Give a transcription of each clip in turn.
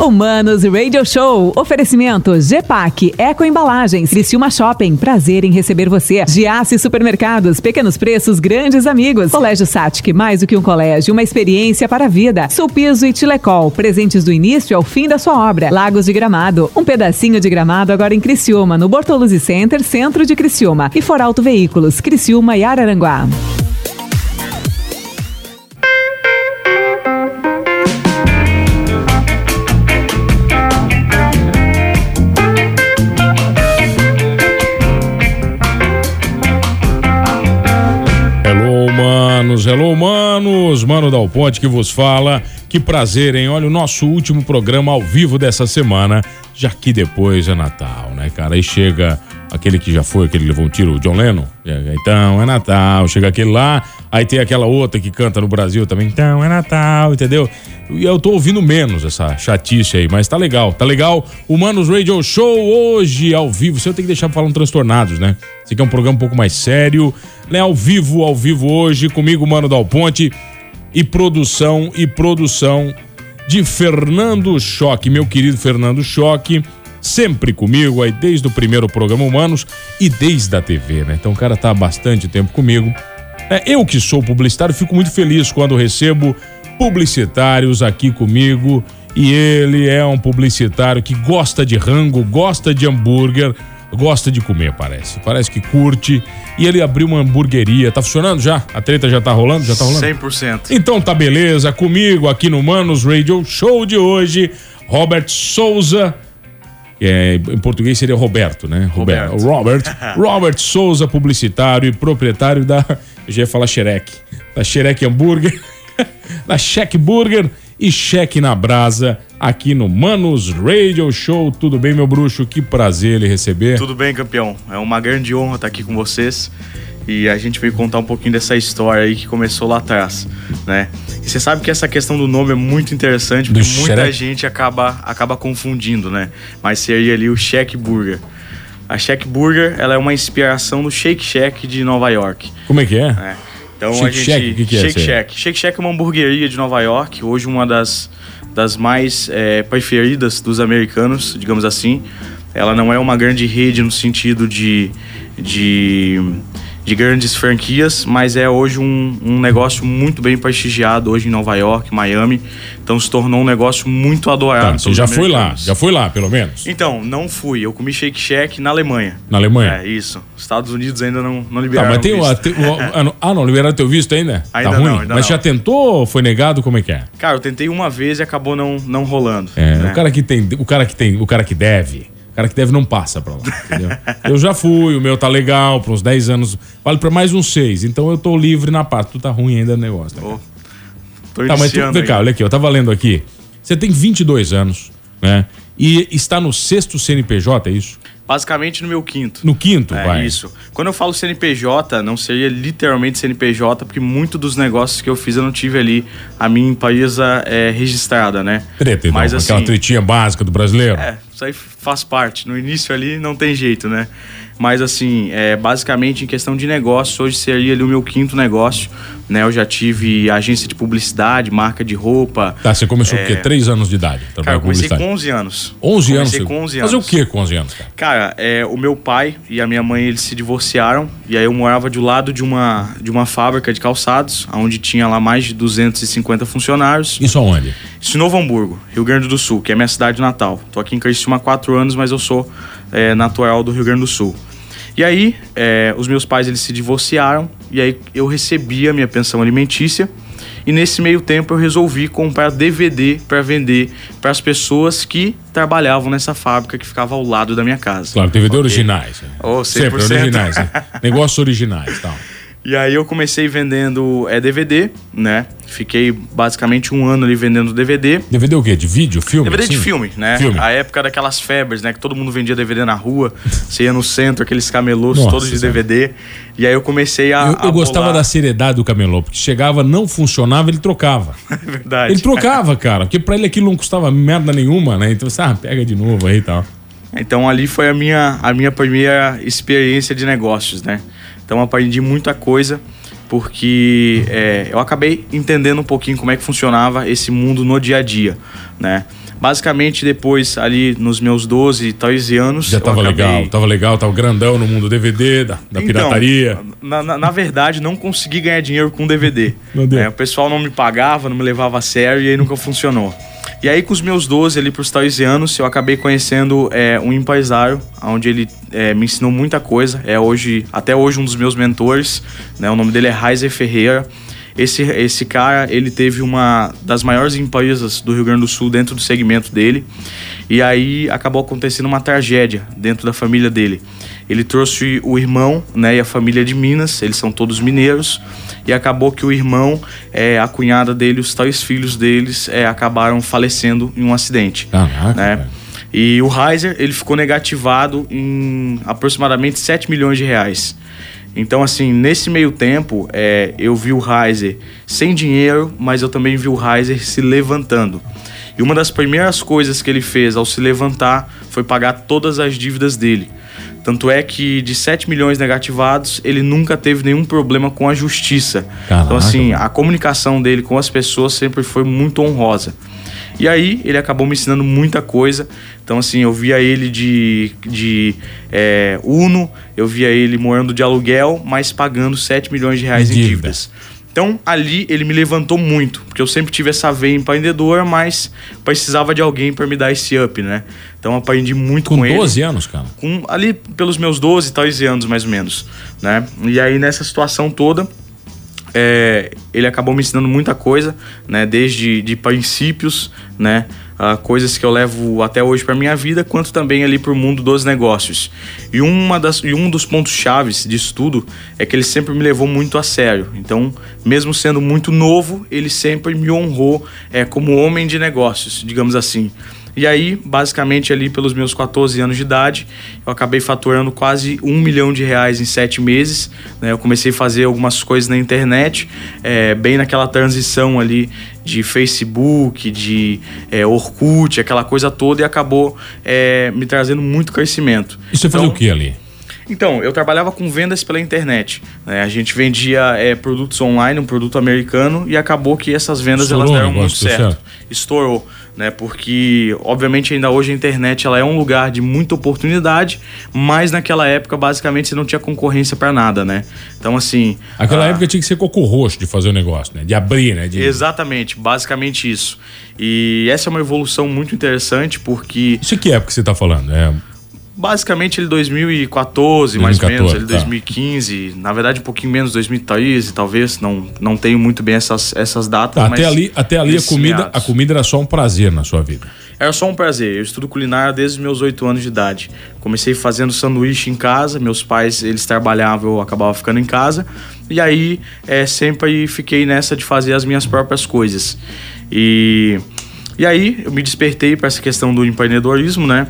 Humanos Radio Show. Oferecimento GPAC, Eco Embalagens, Criciúma Shopping. Prazer em receber você. Giasse Supermercados, pequenos preços, grandes amigos. Colégio Satic, mais do que um colégio, uma experiência para a vida. Sulpiso e Tilecol, presentes do início ao fim da sua obra. Lagos de Gramado, um pedacinho de gramado agora em Criciúma, no Bortoluzzi Center, centro de Criciúma. E Foralto Veículos, Criciúma e Araranguá. Ponte que vos fala. Que prazer, hein? Olha, o nosso último programa ao vivo dessa semana, já que depois é Natal, né, cara? Aí chega aquele que já foi, aquele que levou um tiro, o John Lennon. Então é Natal, chega aquele lá, aí tem aquela outra que canta no Brasil também. Então é Natal, entendeu? E eu tô ouvindo menos essa chatice aí, mas tá legal, tá legal. Humanos Radio Show hoje ao vivo. Você tem que deixar falando transtornados, né? Esse aqui é um programa um pouco mais sério, né? Ao vivo, ao vivo hoje, comigo, Mano Dal Ponte, e produção, e produção de Fernando Choque, meu querido Fernando Choque sempre comigo aí desde o primeiro programa Humanos e desde a TV, né? Então o cara tá há bastante tempo comigo. É, eu que sou publicitário fico muito feliz quando recebo publicitários aqui comigo e ele é um publicitário que gosta de rango, gosta de hambúrguer, gosta de comer, parece. Parece que curte. E ele abriu uma hamburgueria. Tá funcionando já? A treta já tá rolando? Já tá rolando? 100%. Então tá beleza. Comigo aqui no Manos Radio Show de hoje, Robert Souza é, em português seria Roberto, né? Roberto. Robert. Robert Souza, publicitário e proprietário da. Eu já ia falar Xerec. Da Xerec Hambúrguer, da Cheque Burger e Cheque na Brasa, aqui no Manos Radio Show. Tudo bem, meu bruxo? Que prazer ele receber. Tudo bem, campeão. É uma grande honra estar aqui com vocês. E a gente veio contar um pouquinho dessa história aí que começou lá atrás, né? E você sabe que essa questão do nome é muito interessante, porque do muita gente acaba, acaba confundindo, né? Mas seria ali o Shack Burger. A Shack Burger, ela é uma inspiração do Shake Shack de Nova York. Como é que é? é. Então Shake a gente Shack, que que é Shake Shack. Shake Shack é uma hamburgueria de Nova York, hoje uma das das mais é, preferidas dos americanos, digamos assim. Ela não é uma grande rede no sentido de, de de grandes franquias, mas é hoje um, um negócio muito bem prestigiado hoje em Nova York, Miami. Então se tornou um negócio muito adorado. Tá, você já foi lá, já foi lá, pelo menos? Então, não fui. Eu comi Shake Shack na Alemanha. Na Alemanha? É, isso. Estados Unidos ainda não, não liberaram. Tá, mas tem o, o, ah, não, liberaram teu visto ainda? Ainda tá ruim? não. Ainda mas não. já tentou ou foi negado? Como é que é? Cara, eu tentei uma vez e acabou não, não rolando. É, né? o cara que tem, o cara que tem, o cara que deve cara que deve não passa pra lá, entendeu? eu já fui, o meu tá legal, por uns 10 anos, vale pra mais uns 6, então eu tô livre na parte, tu tá ruim ainda no negócio. Né, oh, tô tá, mas tu, vem cá, olha aqui, eu tava lendo aqui, você tem 22 anos, né? E está no sexto CNPJ, é isso? Basicamente no meu quinto. No quinto, é, vai. Isso. Quando eu falo CNPJ, não seria literalmente CNPJ, porque muito dos negócios que eu fiz eu não tive ali a minha empresa é, registrada, né? Treta, então, Mas, assim, aquela tretinha básica do brasileiro. É, isso aí faz parte. No início ali não tem jeito, né? Mas assim, é, basicamente em questão de negócio, hoje seria ali o meu quinto negócio. Né? Eu já tive agência de publicidade, marca de roupa. Tá, você começou é... com o quê? Três anos de idade? Cara, eu comecei com 11 anos. 11 anos? Comecei com 11 anos. Fazer o quê com 11 anos, cara? Cara, é, o meu pai e a minha mãe, eles se divorciaram. E aí eu morava do lado de uma, de uma fábrica de calçados, onde tinha lá mais de 250 funcionários. Isso aonde? Isso em Novo Hamburgo, Rio Grande do Sul, que é minha cidade natal. Tô aqui em Criciúma há quatro anos, mas eu sou é, natural do Rio Grande do Sul. E aí, é, os meus pais eles se divorciaram e aí eu recebi a minha pensão alimentícia. E nesse meio tempo eu resolvi comprar DVD para vender para as pessoas que trabalhavam nessa fábrica que ficava ao lado da minha casa. Claro, DVD okay. originais. Né? Oh, 100%. Sempre originais. Né? Negócios originais, tal. E aí eu comecei vendendo é, DVD, né? Fiquei basicamente um ano ali vendendo DVD. DVD o quê? De vídeo? Filme? DVD assim? de filme, né? Filme. A época daquelas febres, né? Que todo mundo vendia DVD na rua. Você ia no centro, aqueles camelôs Nossa, todos de DVD. E aí eu comecei a. Eu, eu a gostava bolar... da seriedade do camelô, porque chegava, não funcionava, ele trocava. É verdade. Ele trocava, cara, porque pra ele aquilo não custava merda nenhuma, né? Então você, ah, pega de novo aí e tal. Então ali foi a minha, a minha primeira experiência de negócios, né? Então aprendi muita coisa. Porque é, eu acabei entendendo um pouquinho como é que funcionava esse mundo no dia a dia, né? Basicamente, depois, ali nos meus 12, 13 anos. Já tava acabei... legal, tava legal, tava grandão no mundo DVD, da, da então, pirataria. Na, na, na, verdade, não consegui ganhar dinheiro com DVD. É, o pessoal não me pagava, não me levava a sério e aí nunca funcionou. E aí, com os meus 12 ali pros 13 anos, eu acabei conhecendo é, um empresário, onde ele é, me ensinou muita coisa. É hoje, até hoje, um dos meus mentores. Né? O nome dele é Raizer Ferreira. Esse, esse cara, ele teve uma das maiores empresas do Rio Grande do Sul dentro do segmento dele. E aí acabou acontecendo uma tragédia dentro da família dele. Ele trouxe o irmão né, e a família de Minas, eles são todos mineiros, e acabou que o irmão, é, a cunhada dele, os três filhos deles é, acabaram falecendo em um acidente. Caraca, né? E o Heiser, ele ficou negativado em aproximadamente 7 milhões de reais. Então, assim, nesse meio tempo, é, eu vi o Heiser sem dinheiro, mas eu também vi o Heiser se levantando. E uma das primeiras coisas que ele fez ao se levantar foi pagar todas as dívidas dele. Tanto é que de 7 milhões negativados, ele nunca teve nenhum problema com a justiça. Caraca. Então, assim, a comunicação dele com as pessoas sempre foi muito honrosa. E aí ele acabou me ensinando muita coisa. Então, assim, eu via ele de, de é, Uno, eu via ele morando de aluguel, mas pagando 7 milhões de reais em dívidas. Então, ali ele me levantou muito, porque eu sempre tive essa veia empreendedora, mas precisava de alguém para me dar esse up, né? Então, aprendi muito com, com ele. Com 12 anos, cara? Com, ali pelos meus 12, 13 anos, mais ou menos, né? E aí, nessa situação toda, é, ele acabou me ensinando muita coisa, né? Desde de princípios, né? Uh, coisas que eu levo até hoje para minha vida, quanto também ali para o mundo dos negócios. E, uma das, e um dos pontos chaves disso tudo é que ele sempre me levou muito a sério. Então, mesmo sendo muito novo, ele sempre me honrou é, como homem de negócios, digamos assim. E aí, basicamente, ali pelos meus 14 anos de idade, eu acabei faturando quase um milhão de reais em sete meses. Né? Eu comecei a fazer algumas coisas na internet, é, bem naquela transição ali de Facebook, de é, Orkut, aquela coisa toda, e acabou é, me trazendo muito crescimento. E você fazia então, o que ali? Então, eu trabalhava com vendas pela internet. Né? A gente vendia é, produtos online, um produto americano, e acabou que essas vendas Estourou elas deram muito certo. certo. Estourou. Né? Porque, obviamente, ainda hoje a internet ela é um lugar de muita oportunidade, mas naquela época, basicamente, você não tinha concorrência para nada, né? Então, assim. Aquela a... época tinha que ser coco roxo de fazer o negócio, né? De abrir, né? De... Exatamente, basicamente isso. E essa é uma evolução muito interessante porque. Isso que época você está falando? É basicamente ele 2014, 2014 mais ou menos, ele tá. 2015, na verdade um pouquinho menos 2013, talvez, não não tenho muito bem essas, essas datas, até ali, até ali a comida, a comida era só um prazer na sua vida. Era só um prazer. Eu estudo culinária desde os meus oito anos de idade. Comecei fazendo sanduíche em casa, meus pais, eles trabalhavam, eu acabava ficando em casa. E aí, é, sempre fiquei nessa de fazer as minhas próprias coisas. E e aí, eu me despertei para essa questão do empreendedorismo, né?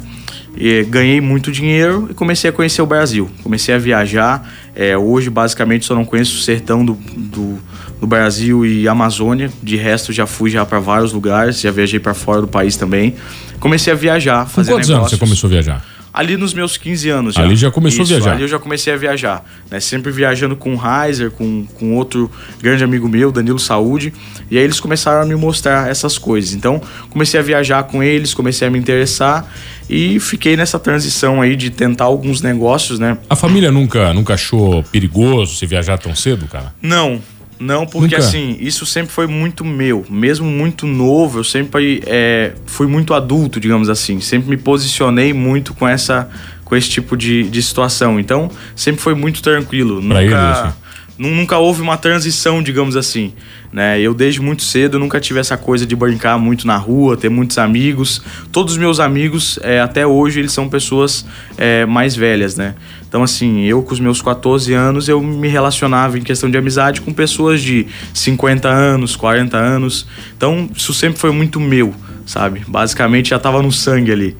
E ganhei muito dinheiro e comecei a conhecer o Brasil. Comecei a viajar. É, hoje, basicamente, só não conheço o sertão do, do, do Brasil e Amazônia. De resto, já fui já para vários lugares. Já viajei para fora do país também. Comecei a viajar, fazer Com quantos negócios. anos você começou a viajar? Ali nos meus 15 anos já. Ali já começou Isso, a viajar? Ali eu já comecei a viajar. Né? Sempre viajando com o Heiser, com, com outro grande amigo meu, Danilo Saúde. E aí eles começaram a me mostrar essas coisas. Então, comecei a viajar com eles, comecei a me interessar e fiquei nessa transição aí de tentar alguns negócios, né? A família nunca, nunca achou perigoso se viajar tão cedo, cara? Não, não, porque Nunca. assim, isso sempre foi muito meu. Mesmo muito novo, eu sempre é, fui muito adulto, digamos assim. Sempre me posicionei muito com essa com esse tipo de, de situação. Então, sempre foi muito tranquilo. Pra nunca, ele, assim. nunca houve uma transição, digamos assim. Né? Eu desde muito cedo nunca tive essa coisa de brincar muito na rua, ter muitos amigos. Todos os meus amigos, é, até hoje, eles são pessoas é, mais velhas, né? Então, assim, eu com os meus 14 anos, eu me relacionava em questão de amizade com pessoas de 50 anos, 40 anos. Então, isso sempre foi muito meu, sabe? Basicamente já tava no sangue ali.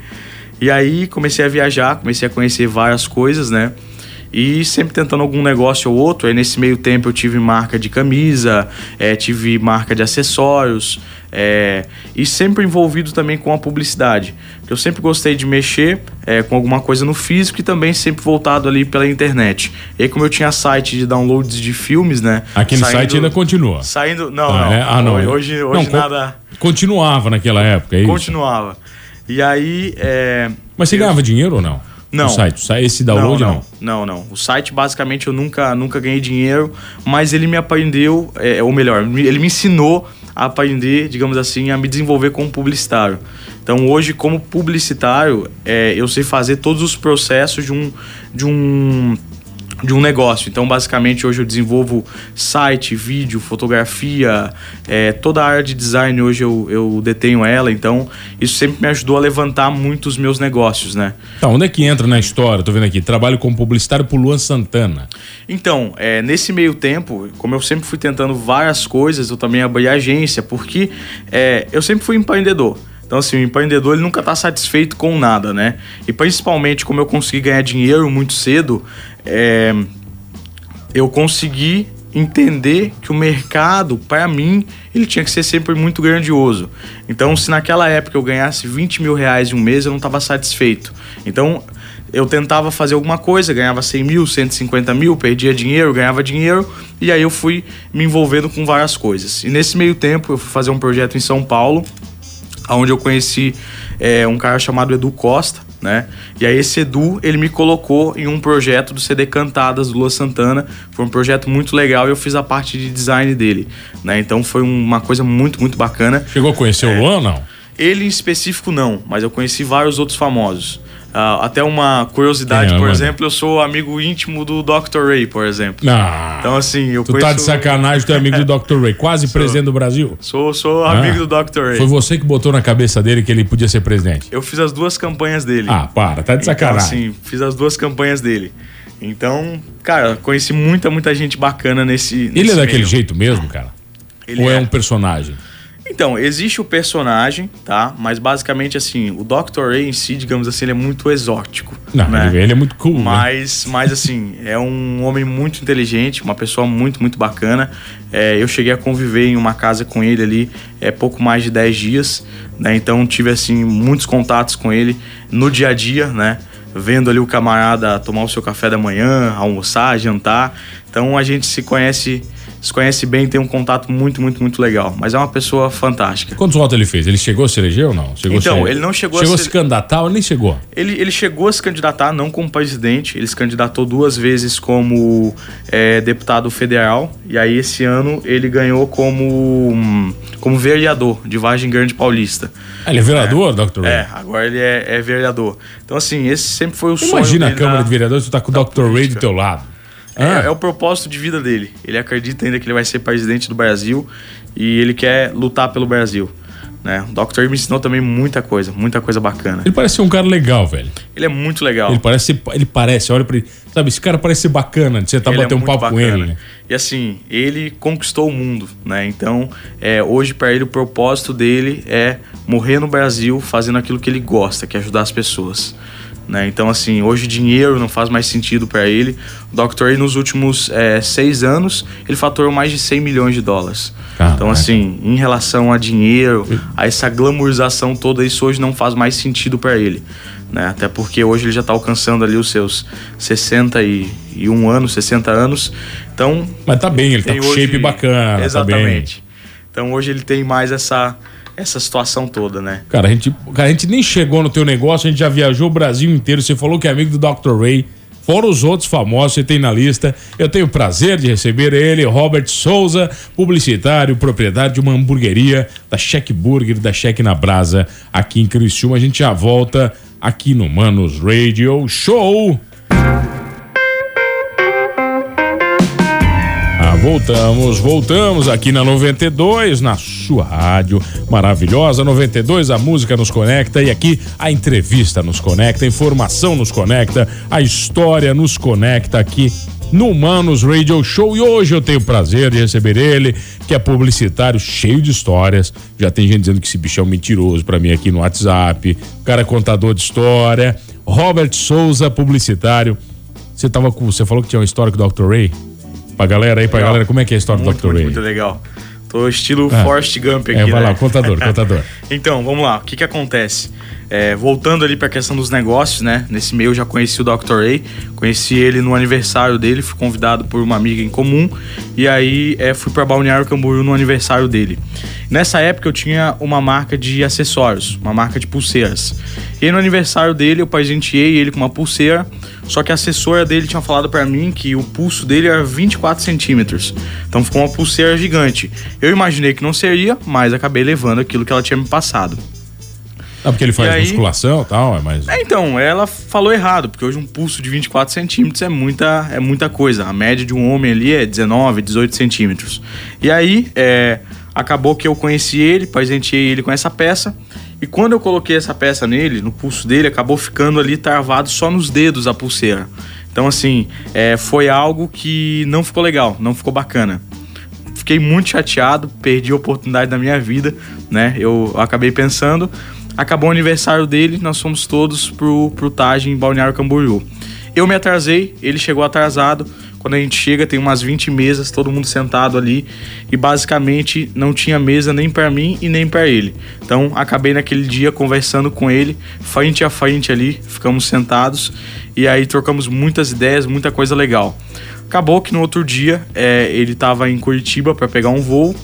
E aí comecei a viajar, comecei a conhecer várias coisas, né? e sempre tentando algum negócio ou outro. Aí nesse meio tempo eu tive marca de camisa, é, tive marca de acessórios, É, e sempre envolvido também com a publicidade. Eu sempre gostei de mexer é, com alguma coisa no físico e também sempre voltado ali pela internet. E aí, como eu tinha site de downloads de filmes, né? Aquele saindo, site ainda continua. Saindo. Não, ah, não. É? Ah, não. Hoje, hoje não, nada. Continuava naquela época, é isso? Continuava. E aí. É, Mas você eu... ganhava dinheiro ou não? Não. O site, esse download não, não? Não, não. O site, basicamente, eu nunca, nunca ganhei dinheiro, mas ele me aprendeu, é, ou melhor, ele me ensinou aprender, digamos assim, a me desenvolver como publicitário. Então, hoje, como publicitário, é, eu sei fazer todos os processos de um, de um de um negócio. Então, basicamente, hoje eu desenvolvo site, vídeo, fotografia, é, toda a área de design hoje eu, eu detenho ela. Então, isso sempre me ajudou a levantar muito os meus negócios, né? Tá, onde é que entra na história? Tô vendo aqui, trabalho como publicitário por Luan Santana. Então, é, nesse meio tempo, como eu sempre fui tentando várias coisas, eu também abri agência, porque é, eu sempre fui empreendedor. Então, assim, o empreendedor ele nunca está satisfeito com nada, né? E principalmente como eu consegui ganhar dinheiro muito cedo, é, eu consegui entender que o mercado, para mim, ele tinha que ser sempre muito grandioso. Então, se naquela época eu ganhasse 20 mil reais em um mês, eu não estava satisfeito. Então, eu tentava fazer alguma coisa, ganhava 100 mil, 150 mil, perdia dinheiro, ganhava dinheiro, e aí eu fui me envolvendo com várias coisas. E nesse meio tempo, eu fui fazer um projeto em São Paulo, onde eu conheci é, um cara chamado Edu Costa, né? E aí esse Edu, ele me colocou em um projeto do CD Cantadas do Lua Santana. Foi um projeto muito legal e eu fiz a parte de design dele, né? Então foi uma coisa muito, muito bacana. Chegou a conhecer é, o Luan, não? Ele em específico não, mas eu conheci vários outros famosos. Uh, até uma curiosidade, é, por exemplo, eu sou amigo íntimo do Dr. Ray, por exemplo. Ah, então, assim, eu tu conheço... tá de sacanagem, tu é amigo do Dr. Ray, quase sou, presidente do Brasil. Sou, sou ah, amigo do Dr. Ray. Foi você que botou na cabeça dele que ele podia ser presidente? Eu fiz as duas campanhas dele. Ah, para, tá de então, sacanagem. Então, assim, fiz as duas campanhas dele. Então, cara, conheci muita, muita gente bacana nesse. nesse ele é daquele meio. jeito mesmo, cara? Ele Ou é, é um personagem? Então, existe o personagem, tá? Mas basicamente, assim, o Dr. Ray em si, digamos assim, ele é muito exótico. Não, né? ele é muito cool. Né? Mas, né? mas assim, é um homem muito inteligente, uma pessoa muito, muito bacana. É, eu cheguei a conviver em uma casa com ele ali é, pouco mais de 10 dias, né? Então tive, assim, muitos contatos com ele no dia a dia, né? Vendo ali o camarada tomar o seu café da manhã, almoçar, jantar. Então a gente se conhece se conhece bem, tem um contato muito, muito, muito legal. Mas é uma pessoa fantástica. Quantos votos ele fez? Ele chegou a se eleger ou não? Chegou então, ele não chegou, chegou a se... se candidatar ou nem chegou? Ele, ele chegou a se candidatar, não como presidente, ele se candidatou duas vezes como é, deputado federal. E aí, esse ano, ele ganhou como, como vereador de Vargem Grande Paulista. Ah, ele é vereador, é, Dr. Ray? É, agora ele é, é, vereador. Então, assim, esse sempre foi o Imagina sonho. Imagina a Câmara na, de Vereadores, você tá com o Dr. Ray do teu lado. É, ah. é, o propósito de vida dele. Ele acredita ainda que ele vai ser presidente do Brasil e ele quer lutar pelo Brasil. Né? O Dr. me ensinou também muita coisa, muita coisa bacana. Ele parece ser um cara legal, velho. Ele é muito legal. Ele parece, ele parece, olha pra ele. Sabe, esse cara parece ser bacana, de você tá batendo é um papo bacana. com ele. Né? E assim, ele conquistou o mundo, né? Então, é, hoje para ele o propósito dele é morrer no Brasil fazendo aquilo que ele gosta, que é ajudar as pessoas. Né? Então, assim, hoje dinheiro não faz mais sentido para ele. O Dr. nos últimos é, seis anos, ele faturou mais de 100 milhões de dólares. então, assim, em relação a dinheiro, a essa glamorização toda, isso hoje não faz mais sentido para ele. Né? Até porque hoje ele já está alcançando ali os seus 61 anos, 60 anos. Então. Mas tá bem, ele tá com hoje... shape bacana. Tá Exatamente. Tá então hoje ele tem mais essa essa situação toda, né? Cara a, gente, cara, a gente nem chegou no teu negócio, a gente já viajou o Brasil inteiro. Você falou que é amigo do Dr. Ray. Fora os outros famosos que tem na lista, eu tenho o prazer de receber ele, Robert Souza, publicitário, proprietário de uma hamburgueria da Check Burger, da Check na Brasa, aqui em Criciúma. A gente já volta aqui no Manos Radio Show. Voltamos, voltamos aqui na 92, na sua rádio maravilhosa 92. A música nos conecta e aqui a entrevista nos conecta, a informação nos conecta, a história nos conecta aqui no Manos Radio Show. E hoje eu tenho o prazer de receber ele, que é publicitário, cheio de histórias. Já tem gente dizendo que esse bicho é um mentiroso para mim aqui no WhatsApp. O cara é contador de história. Robert Souza, publicitário. Você tava com, você falou que tinha uma história com o Dr. Ray? Pra galera aí, pra legal. galera, como é que é a história muito, do Dr. Ray? Muito, muito legal. Tô estilo é. Forrest Gump aqui, é, vai né? lá, contador, contador. então, vamos lá. O que que acontece? É, voltando ali para a questão dos negócios, né? Nesse meio eu já conheci o Dr. Ray, conheci ele no aniversário dele, fui convidado por uma amiga em comum e aí é, fui para Balneário Camboriú no aniversário dele. Nessa época eu tinha uma marca de acessórios, uma marca de pulseiras. E no aniversário dele eu presenteei ele com uma pulseira, só que a assessora dele tinha falado para mim que o pulso dele era 24 centímetros. Então ficou uma pulseira gigante. Eu imaginei que não seria, mas acabei levando aquilo que ela tinha me passado. Ah, porque ele faz aí, musculação e tal, é mais. É, então, ela falou errado, porque hoje um pulso de 24 centímetros é muita, é muita coisa. A média de um homem ali é 19, 18 centímetros. E aí, é, acabou que eu conheci ele, presenteei ele com essa peça. E quando eu coloquei essa peça nele, no pulso dele, acabou ficando ali travado só nos dedos a pulseira. Então, assim, é, foi algo que não ficou legal, não ficou bacana. Fiquei muito chateado, perdi a oportunidade da minha vida, né? Eu acabei pensando, Acabou o aniversário dele, nós fomos todos pro, pro Taj em Balneário Camboriú. Eu me atrasei, ele chegou atrasado. Quando a gente chega, tem umas 20 mesas, todo mundo sentado ali. E basicamente não tinha mesa nem para mim e nem para ele. Então acabei naquele dia conversando com ele, frente a frente ali, ficamos sentados. E aí trocamos muitas ideias, muita coisa legal. Acabou que no outro dia é, ele estava em Curitiba para pegar um voo.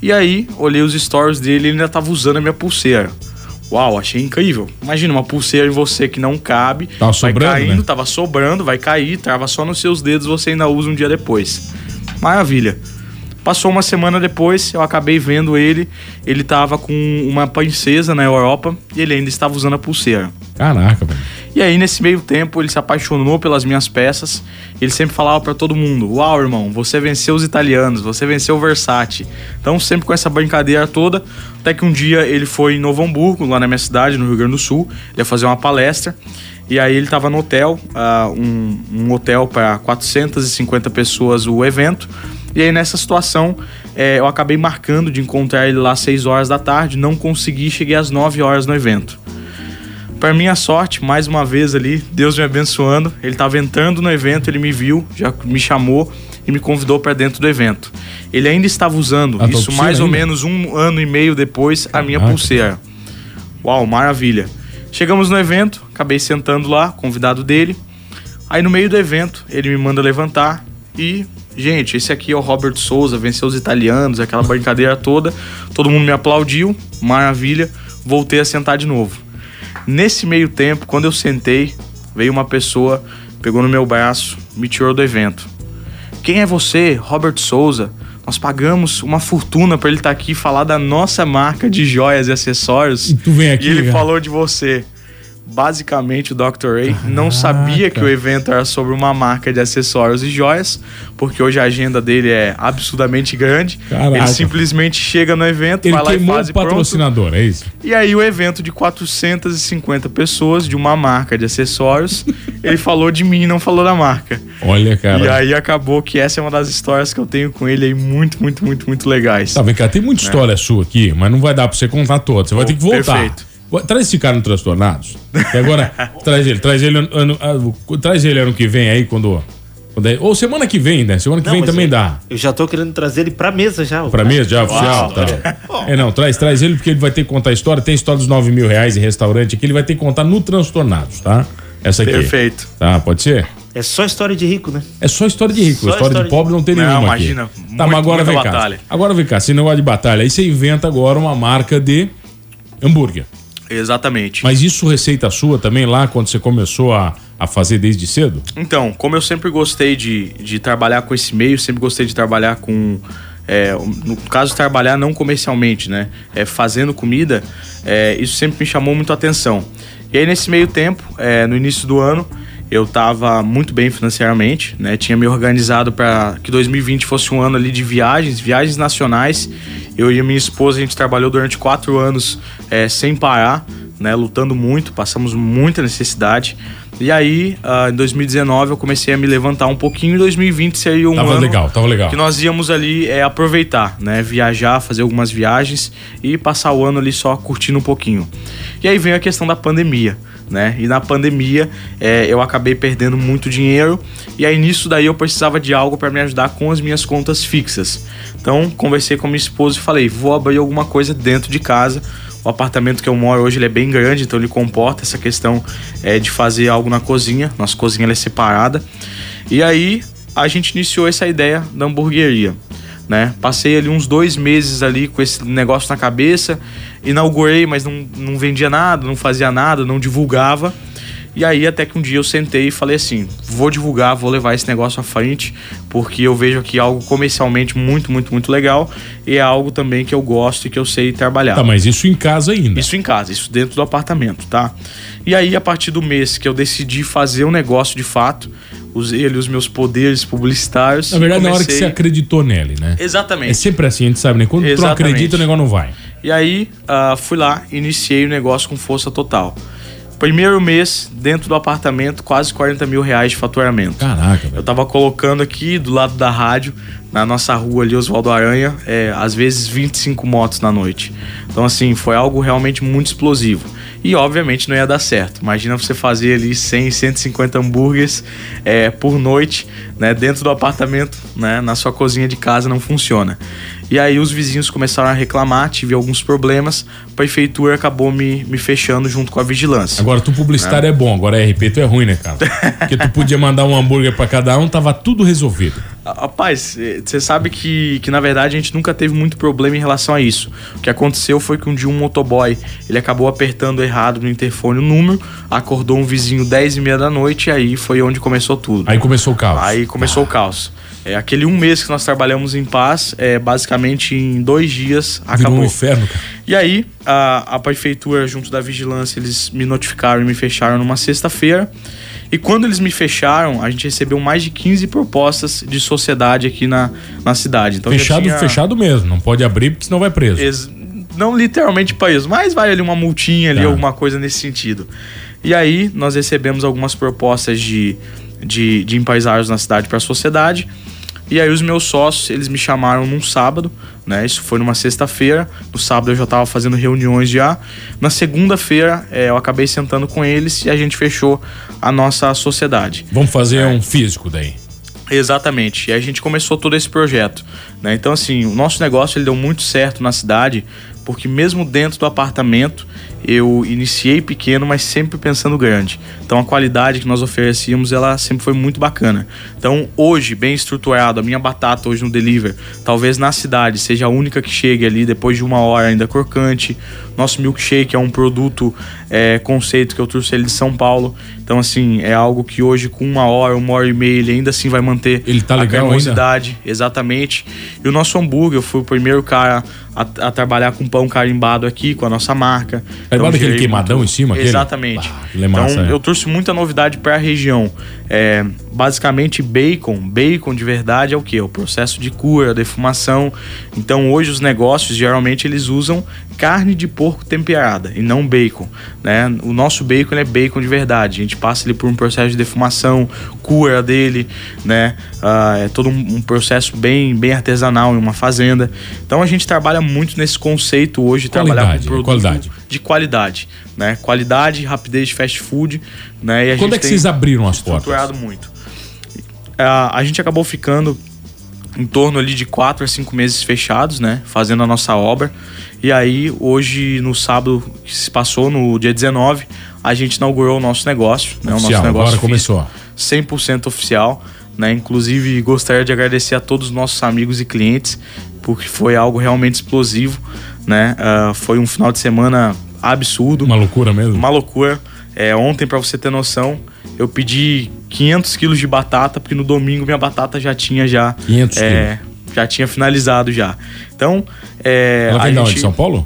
E aí olhei os stories dele ele ainda estava usando a minha pulseira. Uau, achei incrível. Imagina uma pulseira em você que não cabe, tava vai sobrando, caindo, né? tava sobrando, vai cair, trava só nos seus dedos, você ainda usa um dia depois. Maravilha. Passou uma semana depois, eu acabei vendo ele. Ele tava com uma princesa na Europa e ele ainda estava usando a pulseira. Caraca, velho. E aí, nesse meio tempo, ele se apaixonou pelas minhas peças. Ele sempre falava para todo mundo: Uau, irmão, você venceu os italianos, você venceu o Versace. Então, sempre com essa brincadeira toda. Até que um dia ele foi em Novo Hamburgo, lá na minha cidade, no Rio Grande do Sul. Ia fazer uma palestra. E aí, ele estava no hotel, uh, um, um hotel para 450 pessoas, o evento. E aí, nessa situação, é, eu acabei marcando de encontrar ele lá às 6 horas da tarde. Não consegui, cheguei às 9 horas no evento. Para minha sorte, mais uma vez ali, Deus me abençoando, ele estava entrando no evento, ele me viu, já me chamou e me convidou para dentro do evento. Ele ainda estava usando, a isso mais ainda? ou menos um ano e meio depois, a minha pulseira. Uau, maravilha. Chegamos no evento, acabei sentando lá, convidado dele. Aí no meio do evento, ele me manda levantar e, gente, esse aqui é o Robert Souza, venceu os italianos, aquela brincadeira toda. Todo mundo me aplaudiu, maravilha. Voltei a sentar de novo. Nesse meio tempo, quando eu sentei, veio uma pessoa, pegou no meu braço, me tirou do evento. Quem é você? Robert Souza. Nós pagamos uma fortuna para ele estar tá aqui falar da nossa marca de joias e acessórios. E tu vem aqui. E ele cara. falou de você basicamente o Dr. Ray Caraca. não sabia que o evento era sobre uma marca de acessórios e joias, porque hoje a agenda dele é absurdamente grande. Caraca. Ele simplesmente chega no evento, Ele vai lá e faz o patrocinador, pronto. é isso? E aí o evento de 450 pessoas de uma marca de acessórios, ele falou de mim, não falou da marca. Olha, cara. E aí acabou que essa é uma das histórias que eu tenho com ele aí muito, muito, muito, muito legais. Tá, vem cá, tem muita é. história sua aqui, mas não vai dar pra você contar toda. Você vai ter que voltar. Perfeito. Traz esse cara no Transtornados. E agora, traz ele. Traz ele ano, ano, traz ele ano que vem aí, quando. quando é, ou semana que vem, né? Semana que não, vem também eu, dá. Eu já tô querendo trazer ele pra mesa já. Pra mesa já, oficial? Tá. É, não, traz, traz ele porque ele vai ter que contar a história. Tem história dos 9 mil reais em restaurante aqui, ele vai ter que contar no Transtornados, tá? Essa aqui. Perfeito. Tá, pode ser? É só história de rico, né? É só história de rico. História, história, de pobre não tem não, nenhuma imagina, aqui. Muito, tá, mas agora vem batalha. cá. Agora vem cá, se negócio de batalha. Aí você inventa agora uma marca de hambúrguer. Exatamente. Mas isso receita sua também lá quando você começou a, a fazer desde cedo? Então, como eu sempre gostei de, de trabalhar com esse meio, sempre gostei de trabalhar com. É, no caso, trabalhar não comercialmente, né? É, fazendo comida, é, isso sempre me chamou muito a atenção. E aí, nesse meio tempo, é, no início do ano, eu estava muito bem financeiramente, né? Tinha me organizado para que 2020 fosse um ano ali de viagens, viagens nacionais. Eu e minha esposa a gente trabalhou durante quatro anos é, sem parar, né? Lutando muito, passamos muita necessidade. E aí, uh, em 2019 eu comecei a me levantar um pouquinho. Em 2020 seria um tava ano legal, tava legal. que nós íamos ali é, aproveitar, né? Viajar, fazer algumas viagens e passar o ano ali só curtindo um pouquinho. E aí veio a questão da pandemia né? E na pandemia é, eu acabei perdendo muito dinheiro e aí nisso daí eu precisava de algo para me ajudar com as minhas contas fixas. Então conversei com minha esposa e falei, vou abrir alguma coisa dentro de casa. O apartamento que eu moro hoje ele é bem grande, então ele comporta essa questão é, de fazer algo na cozinha. Nossa cozinha é separada. E aí a gente iniciou essa ideia da hamburgueria. Né? Passei ali uns dois meses ali com esse negócio na cabeça, inaugurei, mas não, não vendia nada, não fazia nada, não divulgava. E aí até que um dia eu sentei e falei assim, vou divulgar, vou levar esse negócio à frente, porque eu vejo aqui algo comercialmente muito, muito, muito legal e é algo também que eu gosto e que eu sei trabalhar. Tá, mas isso em casa ainda? Isso em casa, isso dentro do apartamento, tá? E aí a partir do mês que eu decidi fazer um negócio de fato, usei ali os meus poderes publicitários. Na verdade, comecei... na hora que você acreditou nele, né? Exatamente. É sempre assim, a gente sabe, né? Quando Exatamente. tu acredita, o negócio não vai. E aí, uh, fui lá, iniciei o negócio com força total. Primeiro mês, dentro do apartamento, quase 40 mil reais de faturamento. Caraca, velho. Eu tava colocando aqui do lado da rádio, na nossa rua ali, Oswaldo Aranha, é, às vezes 25 motos na noite. Então, assim, foi algo realmente muito explosivo. E obviamente não ia dar certo. Imagina você fazer ali 100, 150 hambúrgueres é, por noite, né, dentro do apartamento, né, na sua cozinha de casa não funciona. E aí os vizinhos começaram a reclamar, tive alguns problemas, a prefeitura acabou me, me fechando junto com a vigilância. Agora, tu publicitário é, é bom, agora RP tu é ruim, né, cara? Porque tu podia mandar um hambúrguer para cada um, tava tudo resolvido. Rapaz, você sabe que, que na verdade a gente nunca teve muito problema em relação a isso. O que aconteceu foi que um dia um motoboy ele acabou apertando errado no interfone o número, acordou um vizinho 10 e meia da noite e aí foi onde começou tudo. Aí começou o caos. Aí começou ah. o caos. É, aquele um mês que nós trabalhamos em paz, é, basicamente em dois dias acabou. Virou um inferno, cara. E aí, a, a prefeitura, junto da vigilância, eles me notificaram e me fecharam numa sexta-feira. E quando eles me fecharam, a gente recebeu mais de 15 propostas de sociedade aqui na, na cidade. Então fechado, tinha... fechado mesmo. Não pode abrir porque senão vai preso. Ex não literalmente preso, mas vai ali uma multinha ali, tá. alguma coisa nesse sentido. E aí, nós recebemos algumas propostas de, de, de empresários na cidade para a sociedade. E aí os meus sócios, eles me chamaram num sábado, né? Isso foi numa sexta-feira. No sábado eu já estava fazendo reuniões já. Na segunda-feira é, eu acabei sentando com eles e a gente fechou a nossa sociedade. Vamos fazer é. um físico daí. Exatamente. E a gente começou todo esse projeto. Né? Então, assim, o nosso negócio ele deu muito certo na cidade, porque mesmo dentro do apartamento eu iniciei pequeno, mas sempre pensando grande. Então a qualidade que nós oferecíamos, ela sempre foi muito bacana. Então hoje, bem estruturado, a minha batata hoje no deliver, talvez na cidade seja a única que chegue ali depois de uma hora ainda crocante. Nosso milkshake é um produto é, conceito que eu trouxe ele de São Paulo. Então assim, é algo que hoje com uma hora, uma hora e meia, ele ainda assim vai manter ele tá a cremosidade. Exatamente. E o nosso hambúrguer, eu fui o primeiro cara a, a, trabalhar com pão carimbado aqui, com a nossa marca. Carimbado então, aquele queimadão muito... em cima? Aquele? Exatamente. Ah, é massa, então, é. eu trouxe muita novidade para a região. É, basicamente, bacon. Bacon de verdade é o que? O processo de cura, defumação. Então, hoje os negócios, geralmente, eles usam carne de porco temperada e não bacon, né? O nosso bacon é bacon de verdade. A gente passa ele por um processo de defumação, cura dele, né? Uh, é todo um, um, processo bem, bem artesanal em uma fazenda. Então a gente trabalha muito nesse conceito hoje, qualidade, trabalhar com produto qualidade. de qualidade, né? Qualidade, rapidez de fast food, né? E Quando é que vocês abriram as portas? muito. Uh, a gente acabou ficando em torno ali de quatro a cinco meses fechados, né? Fazendo a nossa obra. E aí, hoje, no sábado que se passou, no dia 19, a gente inaugurou o nosso negócio. Né? Oficial, o nosso negócio agora começou. 100% oficial. Né? Inclusive, gostaria de agradecer a todos os nossos amigos e clientes, porque foi algo realmente explosivo. Né? Uh, foi um final de semana absurdo. Uma loucura mesmo? Uma loucura. É, ontem, para você ter noção, eu pedi 500 quilos de batata, porque no domingo minha batata já tinha já... 500 é, quilos? Já tinha finalizado já. Então... É, Ela vem gente... de São Paulo?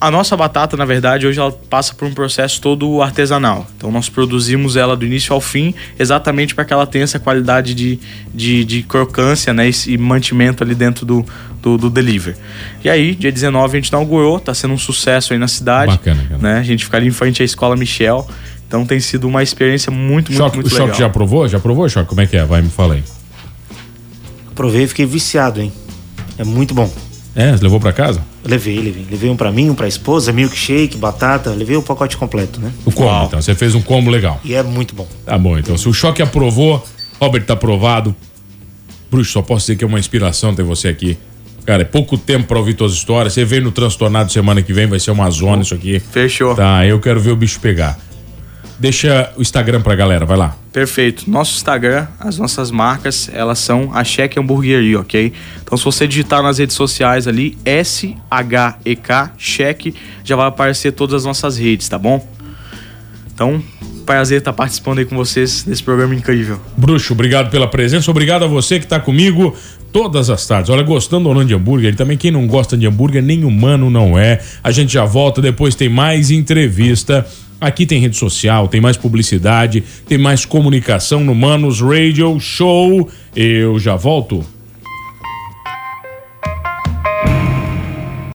A nossa batata, na verdade, hoje ela passa por um processo todo artesanal. Então nós produzimos ela do início ao fim, exatamente para que ela tenha essa qualidade de, de, de crocância né, e, mantimento ali dentro do, do, do, delivery. E aí, dia 19 a gente inaugurou, tá sendo um sucesso aí na cidade. Bacana, cara. Né? A gente fica ali em frente à Escola Michel. Então tem sido uma experiência muito, muito, Choque, muito o legal. O Choque já provou? Já provou, Choque? Como é que é? Vai, me fala aí. Provei e fiquei viciado, hein? É muito bom. É, você levou pra casa? Levei, levei. Levei um pra mim, um pra esposa, milkshake, batata. Levei o pacote completo, né? O combo, então. Você fez um combo legal. E é muito bom. Tá bom, então. Se o choque aprovou, Robert tá aprovado. Bruxo, só posso dizer que é uma inspiração ter você aqui. Cara, é pouco tempo pra ouvir tuas histórias. Você vem no Transtornado semana que vem, vai ser uma zona isso aqui. Fechou. Tá, eu quero ver o bicho pegar. Deixa o Instagram pra galera, vai lá. Perfeito. Nosso Instagram, as nossas marcas, elas são a Cheque Hamburgueria, ok? Então se você digitar nas redes sociais ali, S-H-E-K, Cheque, já vai aparecer todas as nossas redes, tá bom? Então, prazer estar participando aí com vocês desse programa incrível. Bruxo, obrigado pela presença, obrigado a você que tá comigo todas as tardes. Olha, gostando ou não de hambúrguer, também quem não gosta de hambúrguer, nem humano não é. A gente já volta, depois tem mais entrevista. Aqui tem rede social, tem mais publicidade, tem mais comunicação no Manos Radio Show. Eu já volto.